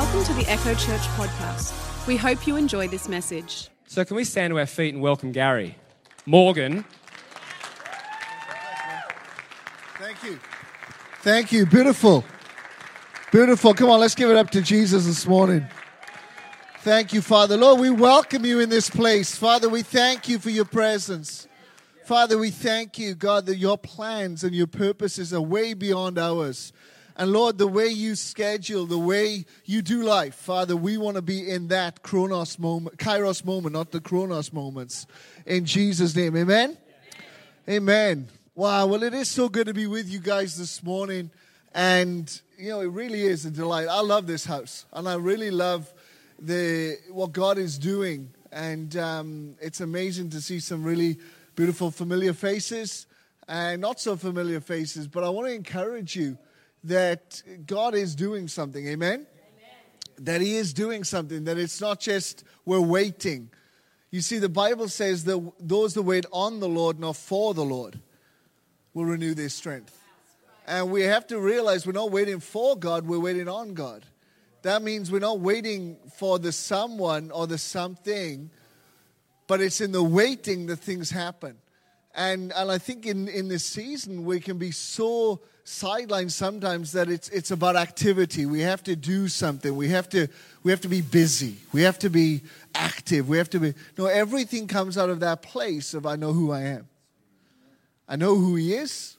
Welcome to the Echo Church podcast. We hope you enjoy this message. So, can we stand to our feet and welcome Gary? Morgan. Thank you. Thank you. Beautiful. Beautiful. Come on, let's give it up to Jesus this morning. Thank you, Father. Lord, we welcome you in this place. Father, we thank you for your presence. Father, we thank you, God, that your plans and your purposes are way beyond ours. And Lord, the way you schedule, the way you do life, Father, we want to be in that chronos moment, kairos moment, not the chronos moments. In Jesus' name, amen? Amen. Wow, well, it is so good to be with you guys this morning. And, you know, it really is a delight. I love this house. And I really love the what God is doing. And um, it's amazing to see some really beautiful, familiar faces and not so familiar faces. But I want to encourage you that God is doing something. Amen? Amen? That He is doing something, that it's not just we're waiting. You see, the Bible says that those that wait on the Lord, not for the Lord, will renew their strength. And we have to realize we're not waiting for God, we're waiting on God. That means we're not waiting for the someone or the something, but it's in the waiting that things happen. And, and I think in, in this season, we can be so sidelined sometimes that it's, it's about activity. We have to do something. We have to, we have to be busy. We have to be active. We have to be. No, everything comes out of that place of I know who I am. I know who He is.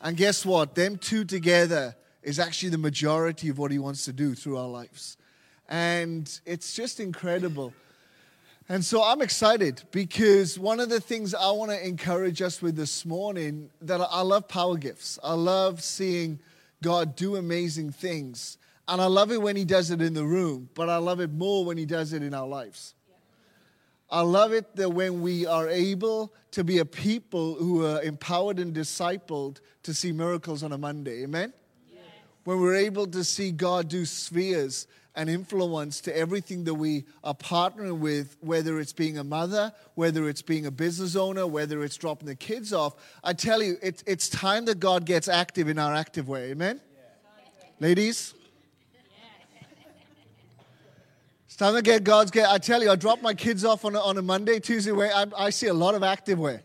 And guess what? Them two together is actually the majority of what He wants to do through our lives. And it's just incredible. And so I'm excited because one of the things I want to encourage us with this morning that I love power gifts. I love seeing God do amazing things. And I love it when he does it in the room, but I love it more when he does it in our lives. I love it that when we are able to be a people who are empowered and discipled to see miracles on a Monday. Amen? Yes. When we're able to see God do spheres and influence to everything that we are partnering with, whether it's being a mother, whether it's being a business owner, whether it's dropping the kids off. I tell you, it, it's time that God gets active in our active way. Amen? Yeah. Ladies? It's time to get God's get. I tell you, I drop my kids off on a, on a Monday, Tuesday way. I, I see a lot of active wear.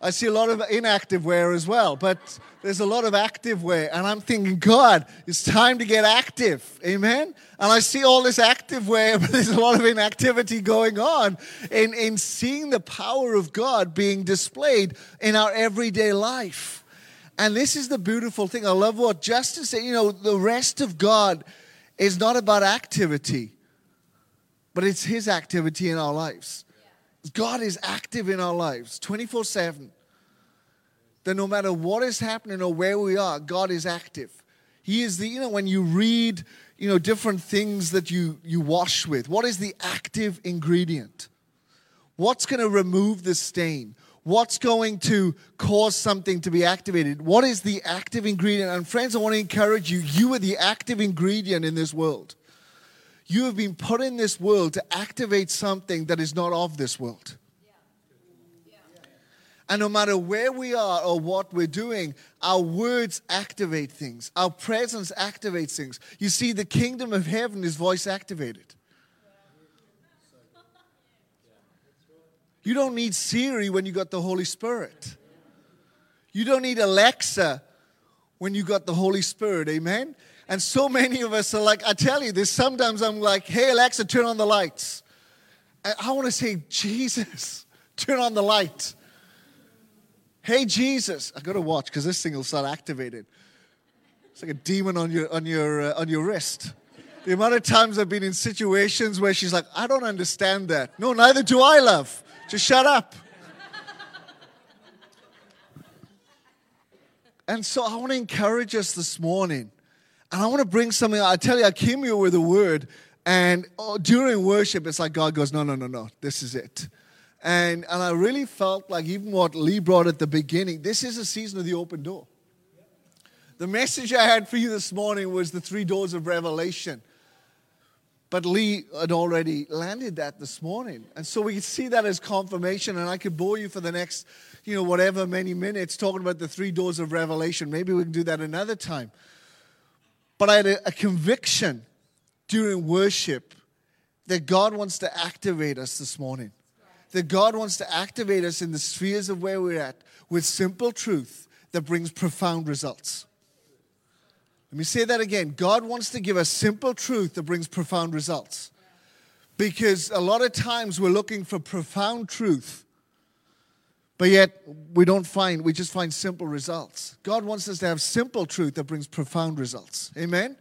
I see a lot of inactive wear as well, but there's a lot of active wear. And I'm thinking, God, it's time to get active. Amen? And I see all this active wear, but there's a lot of inactivity going on in, in seeing the power of God being displayed in our everyday life. And this is the beautiful thing. I love what Justin said. You know, the rest of God is not about activity, but it's His activity in our lives. God is active in our lives 24 7. That no matter what is happening or where we are, God is active. He is the, you know, when you read, you know, different things that you, you wash with, what is the active ingredient? What's going to remove the stain? What's going to cause something to be activated? What is the active ingredient? And friends, I want to encourage you you are the active ingredient in this world. You have been put in this world to activate something that is not of this world. And no matter where we are or what we're doing, our words activate things. Our presence activates things. You see, the kingdom of heaven is voice activated. You don't need Siri when you got the Holy Spirit. You don't need Alexa when you got the Holy Spirit. Amen? And so many of us are like, I tell you this, sometimes I'm like, hey, Alexa, turn on the lights. I want to say, Jesus, turn on the light. Hey, Jesus. I got to watch because this thing will start activated. It's like a demon on your, on, your, uh, on your wrist. The amount of times I've been in situations where she's like, I don't understand that. No, neither do I, love. Just shut up. And so I want to encourage us this morning and I want to bring something. I tell you, I came here with a word, and oh, during worship, it's like God goes, No, no, no, no, this is it. And, and I really felt like even what Lee brought at the beginning, this is a season of the open door. The message I had for you this morning was the three doors of revelation. But Lee had already landed that this morning. And so we can see that as confirmation. And I could bore you for the next, you know, whatever many minutes talking about the three doors of revelation. Maybe we can do that another time. But I had a, a conviction during worship that God wants to activate us this morning. That God wants to activate us in the spheres of where we're at with simple truth that brings profound results. Let me say that again. God wants to give us simple truth that brings profound results. Because a lot of times we're looking for profound truth, but yet we don't find, we just find simple results. God wants us to have simple truth that brings profound results. Amen?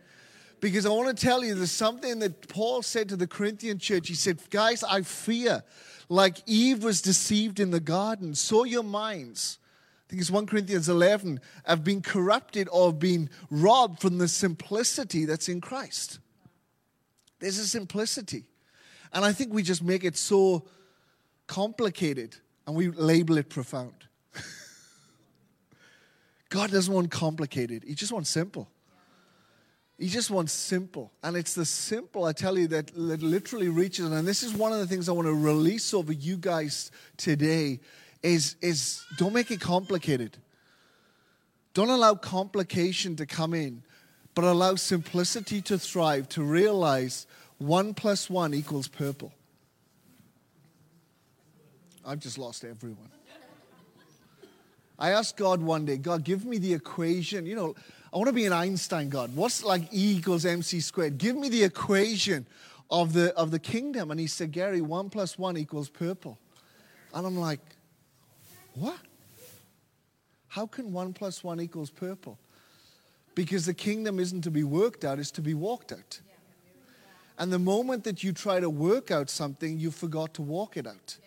Because I want to tell you there's something that Paul said to the Corinthian church. He said, Guys, I fear, like Eve was deceived in the garden, so your minds I think it's 1 Corinthians 11, have been corrupted or have been robbed from the simplicity that's in Christ. There's a simplicity. And I think we just make it so complicated and we label it profound. God doesn't want complicated, He just wants simple. He just wants simple. And it's the simple, I tell you, that, that literally reaches. And this is one of the things I want to release over you guys today is, is don't make it complicated. Don't allow complication to come in, but allow simplicity to thrive, to realize one plus one equals purple. I've just lost everyone. I asked God one day, God, give me the equation. You know, I want to be an Einstein God. What's like E equals MC squared? Give me the equation of the, of the kingdom. And he said, Gary, one plus one equals purple. And I'm like, what? How can one plus one equals purple? Because the kingdom isn't to be worked out, it's to be walked out. And the moment that you try to work out something, you forgot to walk it out.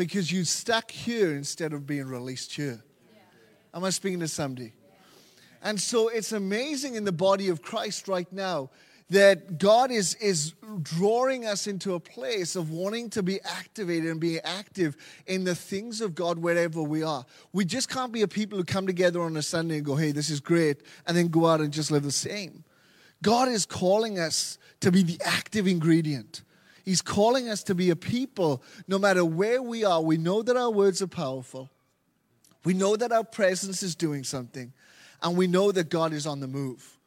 Because you stuck here instead of being released here. Am I speaking to somebody? And so it's amazing in the body of Christ right now that God is, is drawing us into a place of wanting to be activated and be active in the things of God wherever we are. We just can't be a people who come together on a Sunday and go, hey, this is great, and then go out and just live the same. God is calling us to be the active ingredient. He's calling us to be a people, no matter where we are, we know that our words are powerful. We know that our presence is doing something, and we know that God is on the move.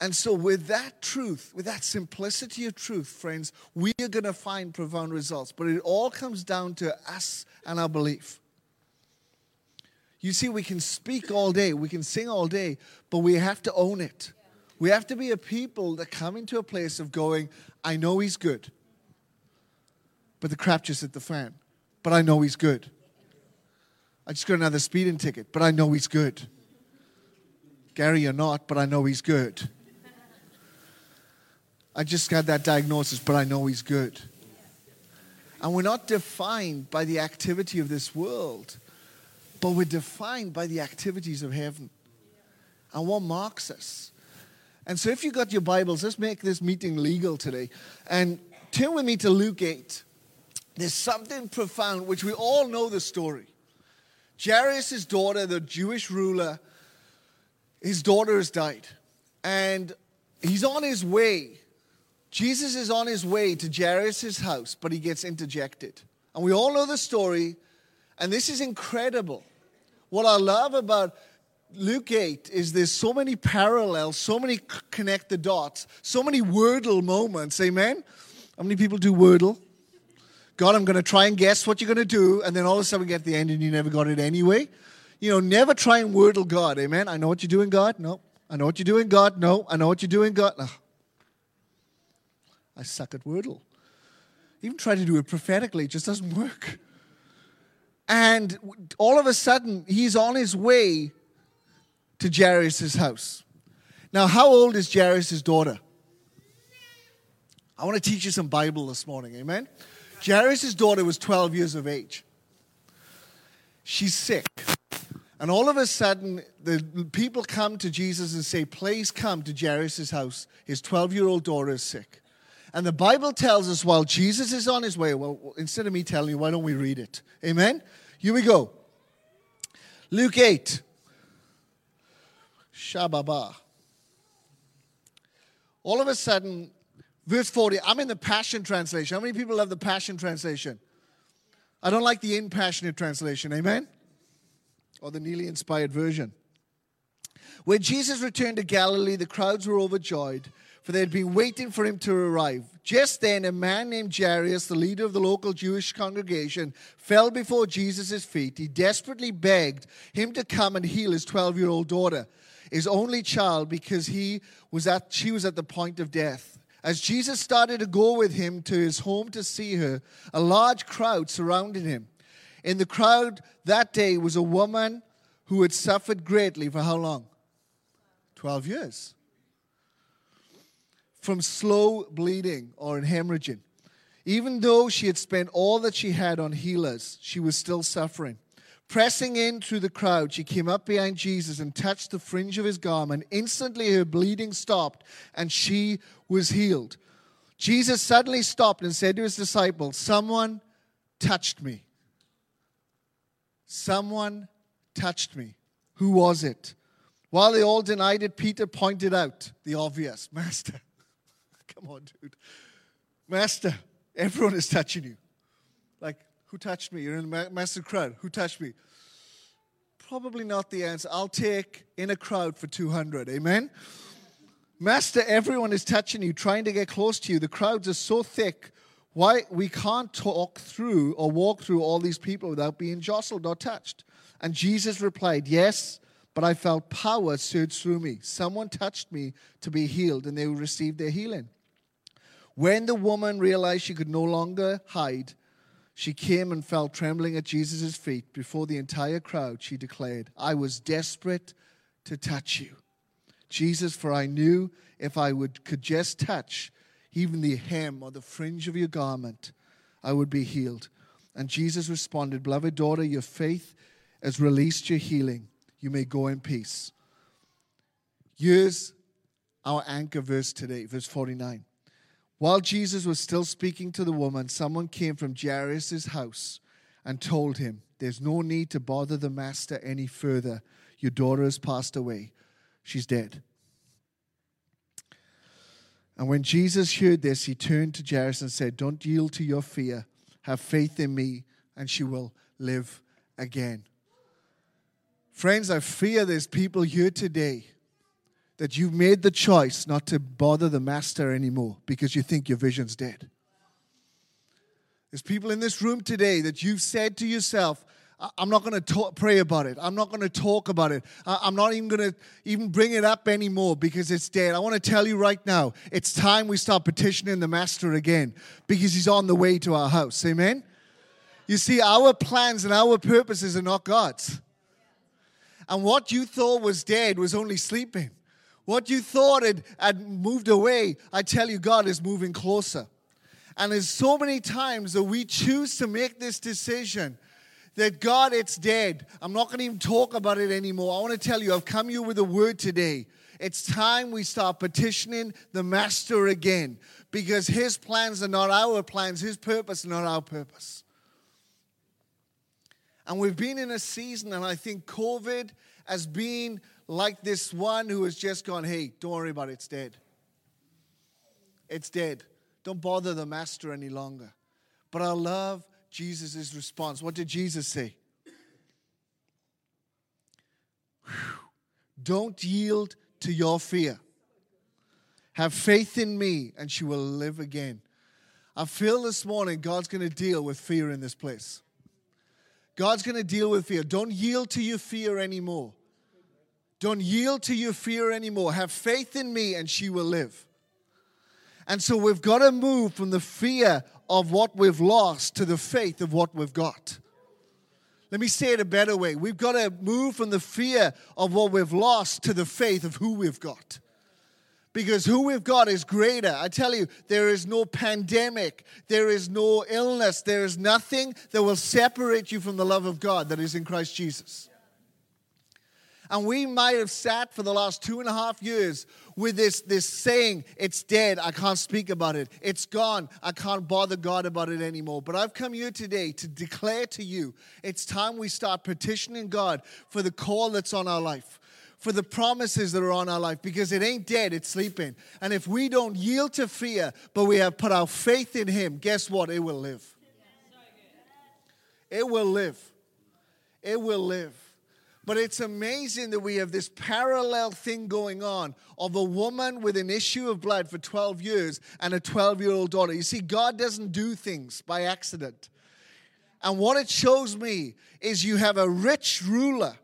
And so, with that truth, with that simplicity of truth, friends, we are going to find profound results. But it all comes down to us and our belief. You see, we can speak all day, we can sing all day, but we have to own it. We have to be a people that come into a place of going, I know He's good, but the crap just hit the fan. But I know He's good. I just got another speeding ticket, but I know He's good. Gary, you're not, but I know He's good. I just got that diagnosis, but I know He's good. And we're not defined by the activity of this world, but we're defined by the activities of heaven and what marks us. And so, if you got your Bibles, let's make this meeting legal today. And turn with me to Luke 8. There's something profound, which we all know the story. Jairus' daughter, the Jewish ruler, his daughter has died. And he's on his way Jesus is on his way to Jairus' house, but he gets interjected. And we all know the story, and this is incredible. What I love about Luke 8 is there's so many parallels, so many connect the dots, so many wordle moments. Amen? How many people do wordle? God, I'm going to try and guess what you're going to do, and then all of a sudden we get to the end and you never got it anyway. You know, never try and wordle God. Amen? I know what you're doing, God. No. I know what you're doing, God. No. I know what you're doing, God. I suck at Wordle. Even try to do it prophetically, it just doesn't work. And all of a sudden, he's on his way to Jairus' house. Now, how old is Jairus' daughter? I want to teach you some Bible this morning, amen? Jairus' daughter was 12 years of age. She's sick. And all of a sudden, the people come to Jesus and say, Please come to Jairus' house. His 12 year old daughter is sick. And the Bible tells us while Jesus is on his way, well, instead of me telling you, why don't we read it? Amen? Here we go. Luke 8. Shababa. All of a sudden, verse 40, I'm in the Passion Translation. How many people have the Passion Translation? I don't like the Impassionate Translation. Amen? Or the Neely inspired version. When Jesus returned to Galilee, the crowds were overjoyed, for they had been waiting for him to arrive. Just then, a man named Jairus, the leader of the local Jewish congregation, fell before Jesus' feet. He desperately begged him to come and heal his 12 year old daughter, his only child, because he was at, she was at the point of death. As Jesus started to go with him to his home to see her, a large crowd surrounded him. In the crowd that day was a woman who had suffered greatly for how long? 12 years. From slow bleeding or hemorrhaging. Even though she had spent all that she had on healers, she was still suffering. Pressing in through the crowd, she came up behind Jesus and touched the fringe of his garment. Instantly, her bleeding stopped and she was healed. Jesus suddenly stopped and said to his disciples, Someone touched me. Someone touched me. Who was it? While they all denied it, Peter pointed out the obvious Master, come on, dude. Master, everyone is touching you. Who touched me? You're in a massive crowd. Who touched me? Probably not the answer. I'll take in a crowd for 200. Amen? Master, everyone is touching you, trying to get close to you. The crowds are so thick. Why we can't talk through or walk through all these people without being jostled or touched. And Jesus replied, Yes, but I felt power surge through me. Someone touched me to be healed, and they received their healing. When the woman realized she could no longer hide, she came and fell trembling at Jesus' feet. Before the entire crowd, she declared, I was desperate to touch you. Jesus, for I knew if I would, could just touch even the hem or the fringe of your garment, I would be healed. And Jesus responded, Beloved daughter, your faith has released your healing you may go in peace. Here's our anchor verse today, verse 49. While Jesus was still speaking to the woman, someone came from Jairus' house and told him, There's no need to bother the master any further. Your daughter has passed away. She's dead. And when Jesus heard this, he turned to Jairus and said, Don't yield to your fear. Have faith in me, and she will live again. Friends, I fear there's people here today that you've made the choice not to bother the master anymore because you think your vision's dead. There's people in this room today that you've said to yourself, I'm not going to pray about it. I'm not going to talk about it. I'm not even going to even bring it up anymore because it's dead. I want to tell you right now, it's time we start petitioning the master again because he's on the way to our house. Amen? You see, our plans and our purposes are not God's. And what you thought was dead was only sleeping. What you thought had, had moved away, I tell you, God is moving closer. And there's so many times that we choose to make this decision that God, it's dead. I'm not going to even talk about it anymore. I want to tell you, I've come here with a word today. It's time we start petitioning the Master again because His plans are not our plans, His purpose not our purpose. And we've been in a season, and I think COVID has been like this one who has just gone, hey, don't worry about it, it's dead. It's dead. Don't bother the master any longer. But I love Jesus' response. What did Jesus say? Don't yield to your fear. Have faith in me, and she will live again. I feel this morning God's going to deal with fear in this place. God's going to deal with fear. Don't yield to your fear anymore. Don't yield to your fear anymore. Have faith in me and she will live. And so we've got to move from the fear of what we've lost to the faith of what we've got. Let me say it a better way. We've got to move from the fear of what we've lost to the faith of who we've got because who we've got is greater. I tell you, there is no pandemic, there is no illness, there is nothing that will separate you from the love of God that is in Christ Jesus. And we might have sat for the last two and a half years with this, this saying, it's dead, I can't speak about it. It's gone, I can't bother God about it anymore. But I've come here today to declare to you, it's time we start petitioning God for the call that's on our life for the promises that are on our life because it ain't dead, it's sleeping. And if we don't yield to fear, but we have put our faith in Him, guess what? It will live. It will live. It will live. But it's amazing that we have this parallel thing going on of a woman with an issue of blood for 12 years and a 12 year old daughter. You see, God doesn't do things by accident. And what it shows me is you have a rich ruler,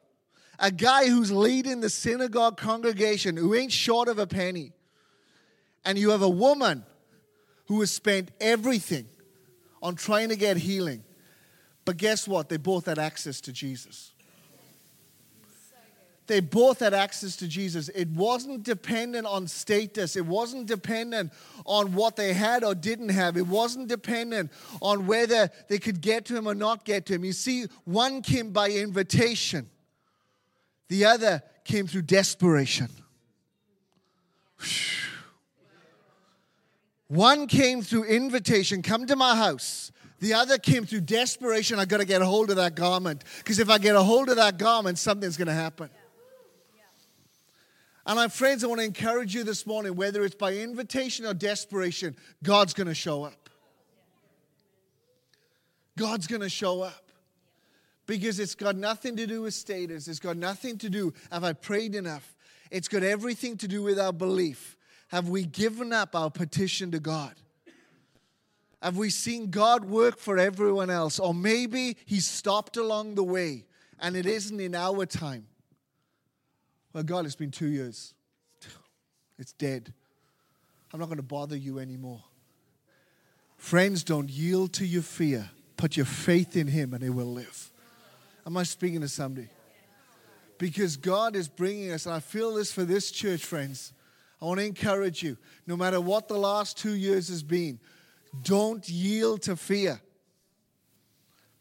a guy who's leading the synagogue congregation who ain't short of a penny. And you have a woman who has spent everything on trying to get healing. But guess what? They both had access to Jesus. They both had access to Jesus. It wasn't dependent on status. It wasn't dependent on what they had or didn't have. It wasn't dependent on whether they could get to him or not get to him. You see, one came by invitation, the other came through desperation. One came through invitation, come to my house. The other came through desperation. I got to get a hold of that garment. Because if I get a hold of that garment, something's going to happen. And my friends, I want to encourage you this morning, whether it's by invitation or desperation, God's going to show up. God's going to show up. Because it's got nothing to do with status. It's got nothing to do, have I prayed enough? It's got everything to do with our belief. Have we given up our petition to God? Have we seen God work for everyone else? Or maybe He stopped along the way and it isn't in our time. Well, God, it's been two years. It's dead. I'm not going to bother you anymore. Friends, don't yield to your fear. Put your faith in Him and it will live. Am I speaking to somebody? Because God is bringing us, and I feel this for this church, friends. I want to encourage you, no matter what the last two years has been, don't yield to fear.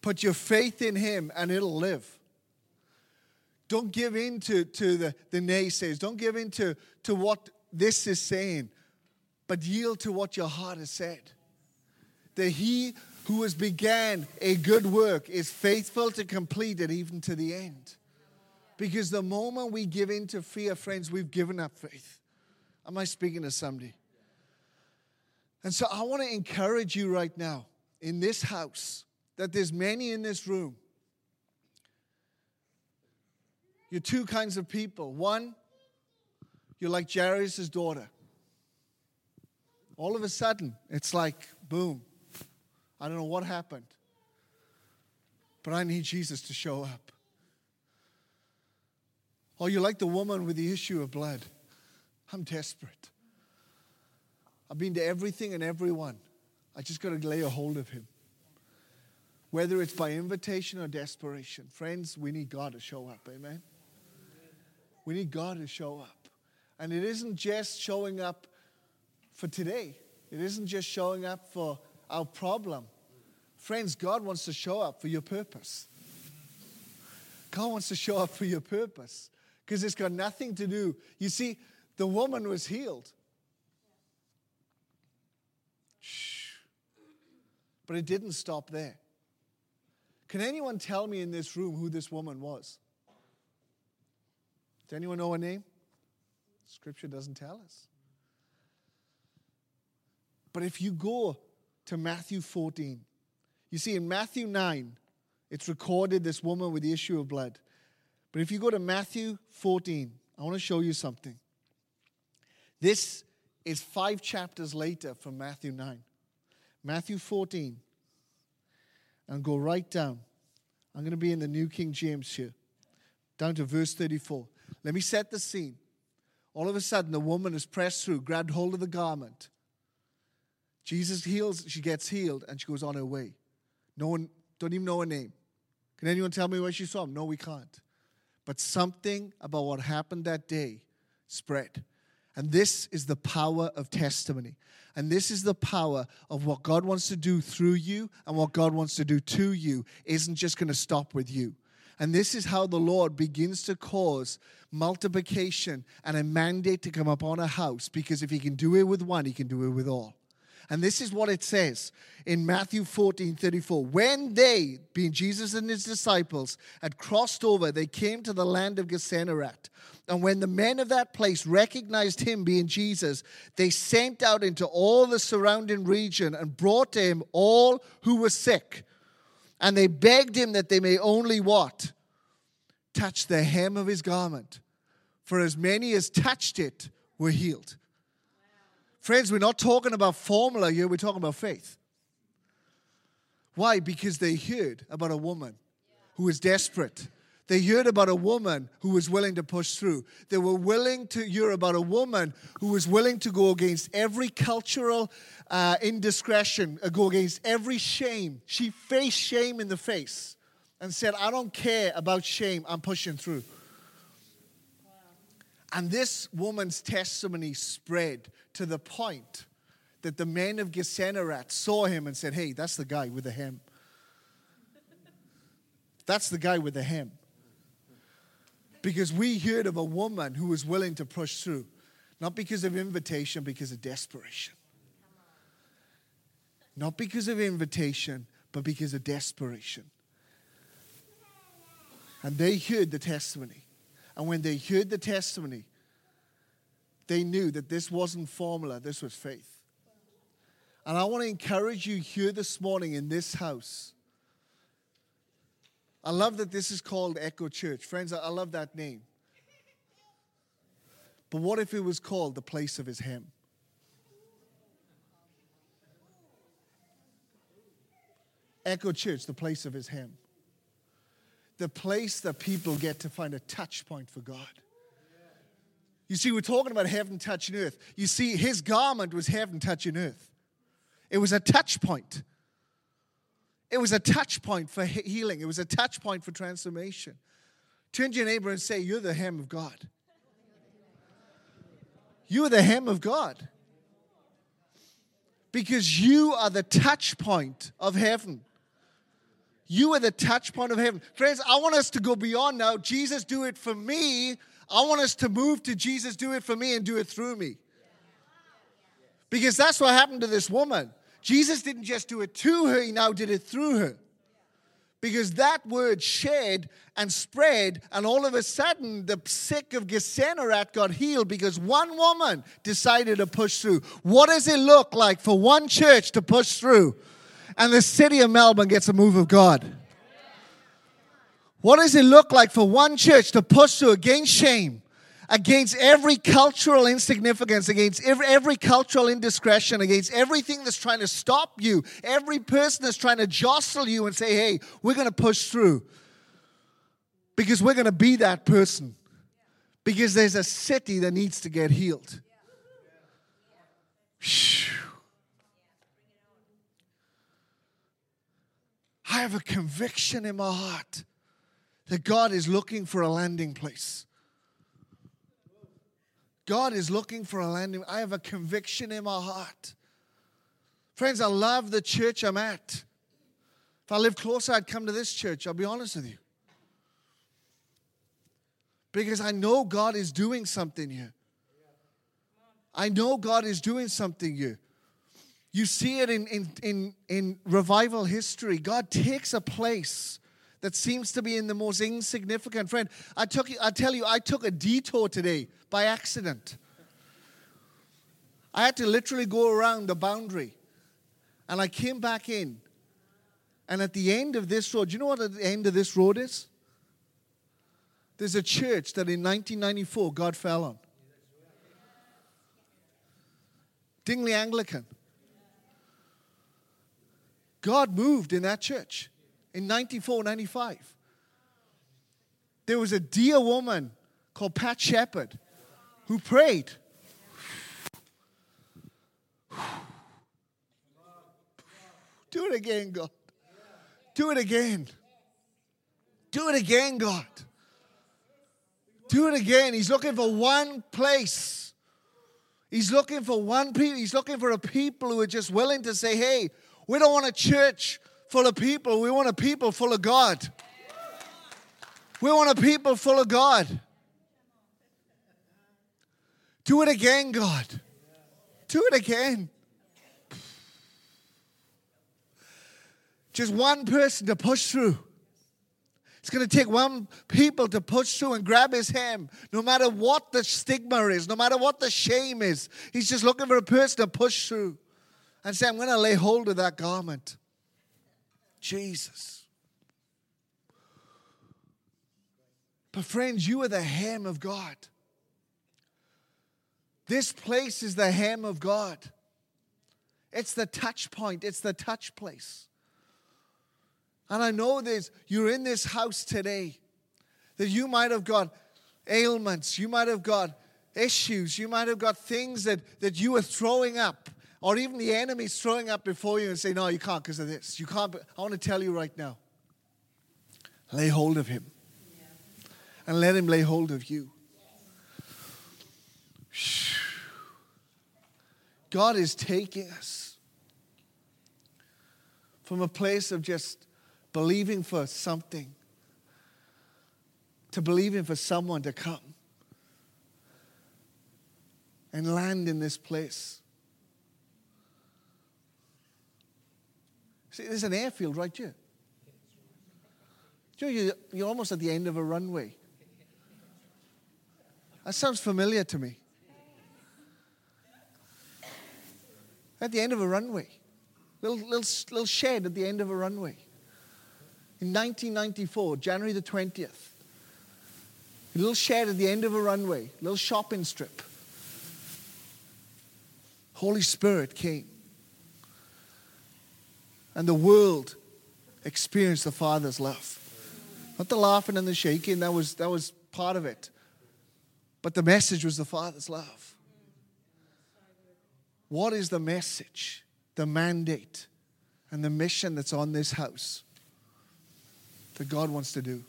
Put your faith in Him and it'll live. Don't give in to, to the, the naysayers. Don't give in to, to what this is saying, but yield to what your heart has said. That he who has began a good work is faithful to complete it even to the end. Because the moment we give in to fear, friends, we've given up faith. Am I speaking to somebody? And so I want to encourage you right now in this house that there's many in this room You're two kinds of people. One, you're like Jairus' daughter. All of a sudden, it's like, boom. I don't know what happened, but I need Jesus to show up. Or you're like the woman with the issue of blood. I'm desperate. I've been to everything and everyone. I just got to lay a hold of him. Whether it's by invitation or desperation. Friends, we need God to show up. Amen. We need God to show up. And it isn't just showing up for today, it isn't just showing up for our problem. Friends, God wants to show up for your purpose. God wants to show up for your purpose because it's got nothing to do. You see, the woman was healed. Shh. But it didn't stop there. Can anyone tell me in this room who this woman was? Does anyone know a name? Scripture doesn't tell us. But if you go to Matthew 14, you see in Matthew 9, it's recorded this woman with the issue of blood. But if you go to Matthew 14, I want to show you something. This is five chapters later from Matthew 9. Matthew 14, and go right down. I'm going to be in the New King James here, down to verse 34. Let me set the scene. All of a sudden, the woman is pressed through, grabbed hold of the garment. Jesus heals, she gets healed, and she goes on her way. No one, don't even know her name. Can anyone tell me where she saw? No, we can't. But something about what happened that day spread. And this is the power of testimony. And this is the power of what God wants to do through you and what God wants to do to you isn't just going to stop with you. And this is how the Lord begins to cause multiplication and a mandate to come upon a house because if He can do it with one, He can do it with all. And this is what it says in Matthew 14 34. When they, being Jesus and his disciples, had crossed over, they came to the land of Gennesaret. And when the men of that place recognized him being Jesus, they sent out into all the surrounding region and brought to him all who were sick and they begged him that they may only what? Touch the hem of his garment. For as many as touched it were healed. Friends, we're not talking about formula here, we're talking about faith. Why? Because they heard about a woman who was desperate. They heard about a woman who was willing to push through. They were willing to hear about a woman who was willing to go against every cultural uh, indiscretion, uh, go against every shame. She faced shame in the face and said, I don't care about shame, I'm pushing through. And this woman's testimony spread to the point that the men of Gennesaret saw him and said, Hey, that's the guy with the hem. That's the guy with the hem. Because we heard of a woman who was willing to push through, not because of invitation, because of desperation. Not because of invitation, but because of desperation. And they heard the testimony. And when they heard the testimony, they knew that this wasn't formula, this was faith. And I want to encourage you here this morning in this house. I love that this is called Echo Church. Friends, I love that name. But what if it was called the place of his hem? Echo Church, the place of his hem. The place that people get to find a touch point for God. You see, we're talking about heaven touching earth. You see, his garment was heaven touching earth. It was a touch point. It was a touch point for healing. It was a touch point for transformation. Turn to your neighbor and say, You're the hem of God. You are the hem of God. Because you are the touch point of heaven. You are the touch point of heaven. Friends, I want us to go beyond now. Jesus, do it for me. I want us to move to Jesus, do it for me and do it through me. Because that's what happened to this woman. Jesus didn't just do it to her, he now did it through her. Because that word shared and spread, and all of a sudden the sick of Gennesaret got healed because one woman decided to push through. What does it look like for one church to push through? And the city of Melbourne gets a move of God. What does it look like for one church to push through against shame, against every cultural insignificance, against every, every, cultural indiscretion, against everything that's trying to stop you, every person that's trying to jostle you and say, hey, we're going to push through. Because we're going to be that person. Because there's a city that needs to get healed. I have a conviction in my heart that God is looking for a landing place. God is looking for a landing. I have a conviction in my heart. Friends, I love the church I'm at. If I lived closer, I'd come to this church. I'll be honest with you. Because I know God is doing something here. I know God is doing something here. You see it in, in, in, in revival history. God takes a place that seems to be in the most insignificant. Friend, I took I tell you, I took a detour today by accident. I had to literally go around the boundary. And I came back in. And at the end of this road, do you know what the end of this road is? There's a church that in 1994 God fell on. Dingley Anglican. God moved in that church in 94, 95. There was a dear woman called Pat Shepard who prayed. Do it again, God. Do it again. Do it again, God. Do it again. He's looking for one place. He's looking for one people. He's looking for a people who are just willing to say, hey, we don't want a church full of people. We want a people full of God. We want a people full of God. Do it again, God. Do it again. Just one person to push through. It's going to take one people to push through and grab his hem, no matter what the stigma is, no matter what the shame is. He's just looking for a person to push through and say, I'm going to lay hold of that garment. Jesus. But, friends, you are the hem of God. This place is the hem of God. It's the touch point, it's the touch place. And I know there's, you're in this house today that you might have got ailments, you might have got issues, you might have got things that, that you are throwing up, or even the enemy's throwing up before you and say, No, you can't because of this. You can't. I want to tell you right now lay hold of him and let him lay hold of you. God is taking us from a place of just believing for something to believing for someone to come and land in this place. See, there's an airfield right here. You know, you're almost at the end of a runway. That sounds familiar to me. At the end of a runway, little, little, little shed at the end of a runway. In 1994, January the 20th, a little shed at the end of a runway, little shopping strip. Holy Spirit came. And the world experienced the Father's love. Not the laughing and the shaking, that was, that was part of it. But the message was the Father's love. What is the message, the mandate, and the mission that's on this house that God wants to do?